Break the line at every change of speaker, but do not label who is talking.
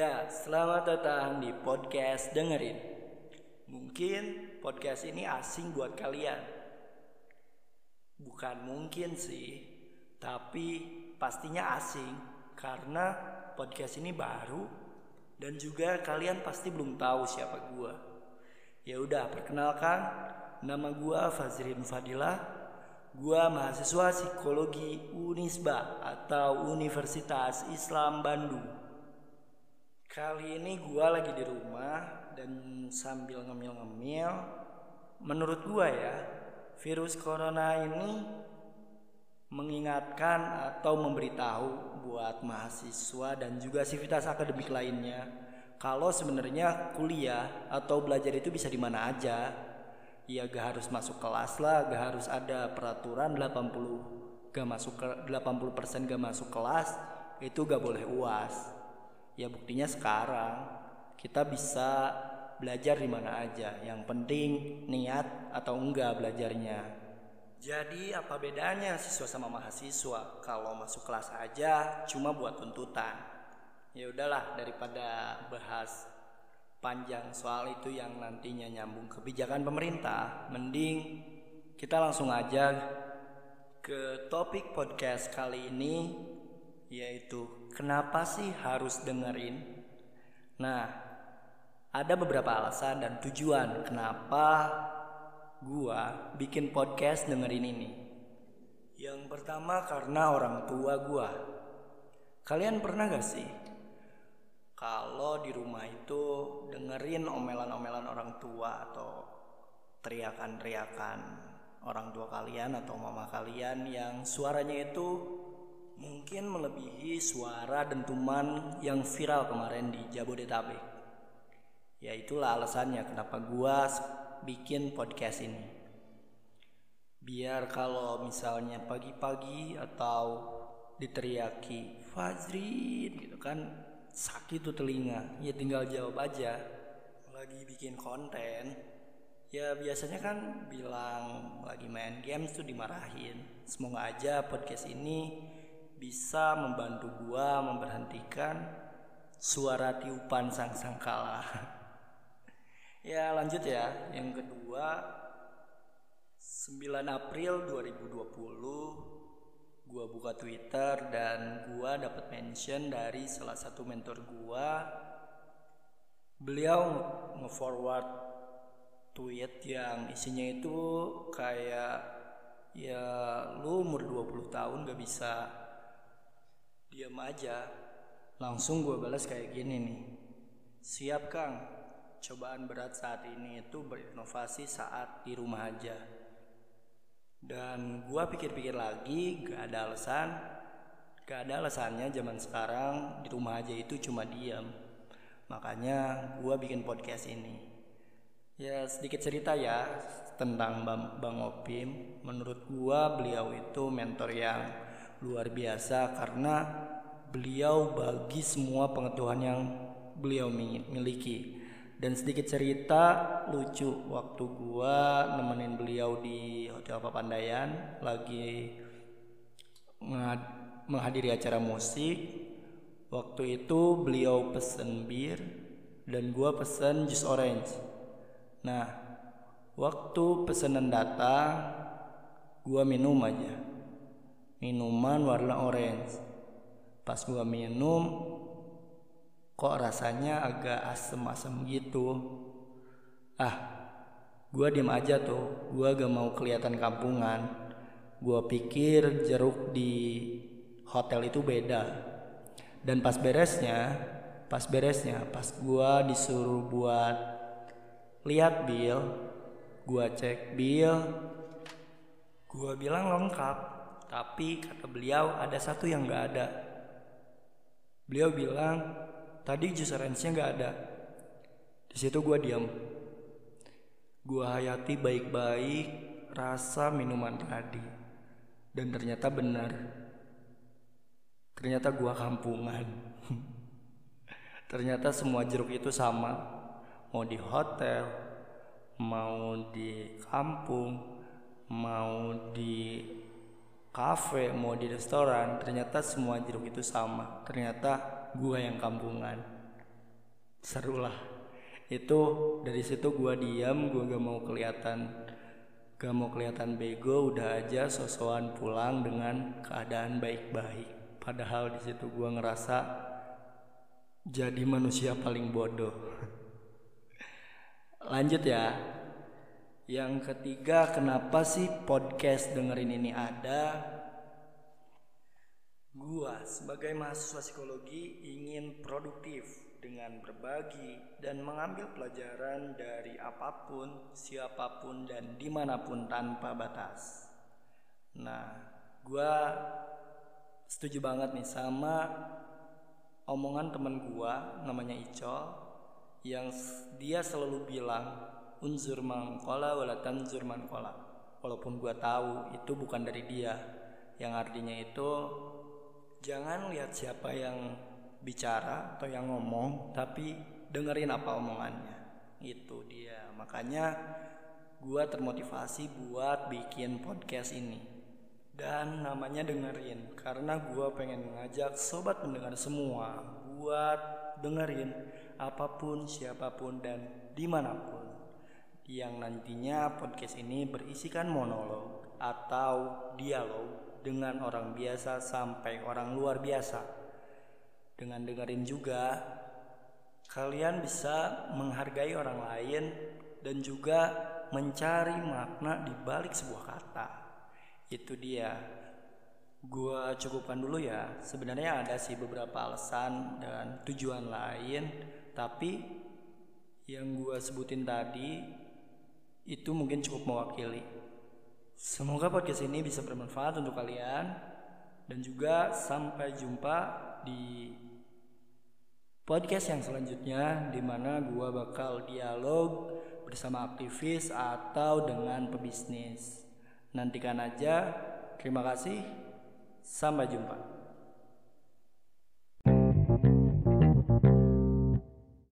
Ya, selamat datang di podcast dengerin. Mungkin podcast ini asing buat kalian. Bukan mungkin sih, tapi pastinya asing karena podcast ini baru dan juga kalian pasti belum tahu siapa gua. Ya udah, perkenalkan nama gua Fazrin Fadilah. Gua mahasiswa psikologi Unisba atau Universitas Islam Bandung. Kali ini gua lagi di rumah dan sambil ngemil-ngemil. Menurut gua ya, virus corona ini mengingatkan atau memberitahu buat mahasiswa dan juga sivitas akademik lainnya kalau sebenarnya kuliah atau belajar itu bisa di mana aja. Ya gak harus masuk kelas lah, gak harus ada peraturan 80 gak masuk ke 80% gak masuk kelas itu gak boleh uas. Ya buktinya sekarang kita bisa belajar di mana aja. Yang penting niat atau enggak belajarnya. Jadi apa bedanya siswa sama mahasiswa? Kalau masuk kelas aja cuma buat tuntutan. Ya udahlah daripada bahas panjang soal itu yang nantinya nyambung kebijakan pemerintah, mending kita langsung aja ke topik podcast kali ini yaitu kenapa sih harus dengerin? Nah, ada beberapa alasan dan tujuan kenapa gua bikin podcast dengerin ini. Yang pertama karena orang tua gua. Kalian pernah gak sih kalau di rumah itu dengerin omelan-omelan orang tua atau teriakan-teriakan orang tua kalian atau mama kalian yang suaranya itu mungkin melebihi suara dentuman yang viral kemarin di Jabodetabek. Ya itulah alasannya kenapa gua bikin podcast ini. Biar kalau misalnya pagi-pagi atau diteriaki Fazrin gitu kan sakit tuh telinga ya tinggal jawab aja lagi bikin konten ya biasanya kan bilang lagi main games tuh dimarahin semoga aja podcast ini bisa membantu gua memberhentikan suara tiupan sang sangkala ya lanjut ya. Yang kedua 9 April 2020 gua buka Twitter dan gua dapat mention dari salah satu mentor gua. Beliau nge-forward tweet yang isinya itu kayak ya lu umur 20 tahun gak bisa diam aja. Langsung gua balas kayak gini nih. Siap kang. Cobaan berat saat ini itu berinovasi saat di rumah aja. Dan gua pikir-pikir lagi gak ada alasan. Gak ada alasannya zaman sekarang di rumah aja itu cuma diam. Makanya gua bikin podcast ini. Ya sedikit cerita ya tentang Bang, Bang Opim. Menurut gua beliau itu mentor yang luar biasa Karena beliau bagi semua pengetahuan yang beliau miliki. Dan sedikit cerita lucu waktu gua nemenin beliau di Hotel Papandayan lagi menghadiri acara musik. Waktu itu beliau pesen bir dan gua pesen jus orange. Nah waktu pesanan datang gua minum aja minuman warna orange. Pas gua minum kok rasanya agak asem-asem gitu. Ah gua diem aja tuh. Gua gak mau kelihatan kampungan. Gua pikir jeruk di hotel itu beda. Dan pas beresnya pas beresnya pas gua disuruh buat lihat bill gua cek bill gua bilang lengkap tapi kata beliau ada satu yang gak ada. Beliau bilang tadi jus orange-nya nggak ada. Di situ gue diam. Gue hayati baik-baik rasa minuman tadi. Dan ternyata benar. Ternyata gue kampungan. Ternyata semua jeruk itu sama. Mau di hotel mau di kampung mau di kafe mau di restoran ternyata semua jeruk itu sama. Ternyata gua yang kampungan. Seru lah. Itu dari situ gua diam gua gak mau kelihatan gak mau kelihatan bego udah aja sosokan pulang dengan keadaan baik-baik. Padahal di situ gua ngerasa jadi manusia paling bodoh. Lanjut ya yang ketiga kenapa sih podcast dengerin ini ada gua sebagai mahasiswa psikologi ingin produktif dengan berbagi dan mengambil pelajaran dari apa pun, siapa pun, dan di mana pun tanpa batas. Nah, gue setuju banget nih sama omongan temen gue namanya Ico yang dia selalu bilang unzur mangkola walatan zur mangkola walaupun gue tahu itu bukan dari dia yang artinya itu jangan lihat siapa yang bicara atau yang ngomong tapi dengerin apa omongannya. Itu dia. Makanya gue termotivasi buat bikin podcast ini. Dan namanya dengerin karena gue pengen ngajak sobat pendengar semua buat dengerin apa pun siapa pun dan di mana pun yang nantinya podcast ini berisikan monolog atau dialog dengan orang biasa sampai orang luar biasa dengan dengerin juga kalian bisa menghargai orang lain dan juga mencari makna di balik sebuah kata. Itu dia. Gua cukupkan dulu ya. Sebenarnya ada sih beberapa alasan dan tujuan lain, tapi yang gua sebutin tadi itu mungkin cukup mewakili. Semoga podcast ini bisa bermanfaat untuk kalian dan juga sampai jumpa di podcast yang selanjutnya di mana gua bakal dialog bersama aktivis atau dengan pebisnis. Nantikan aja. Terima kasih. Sampai jumpa.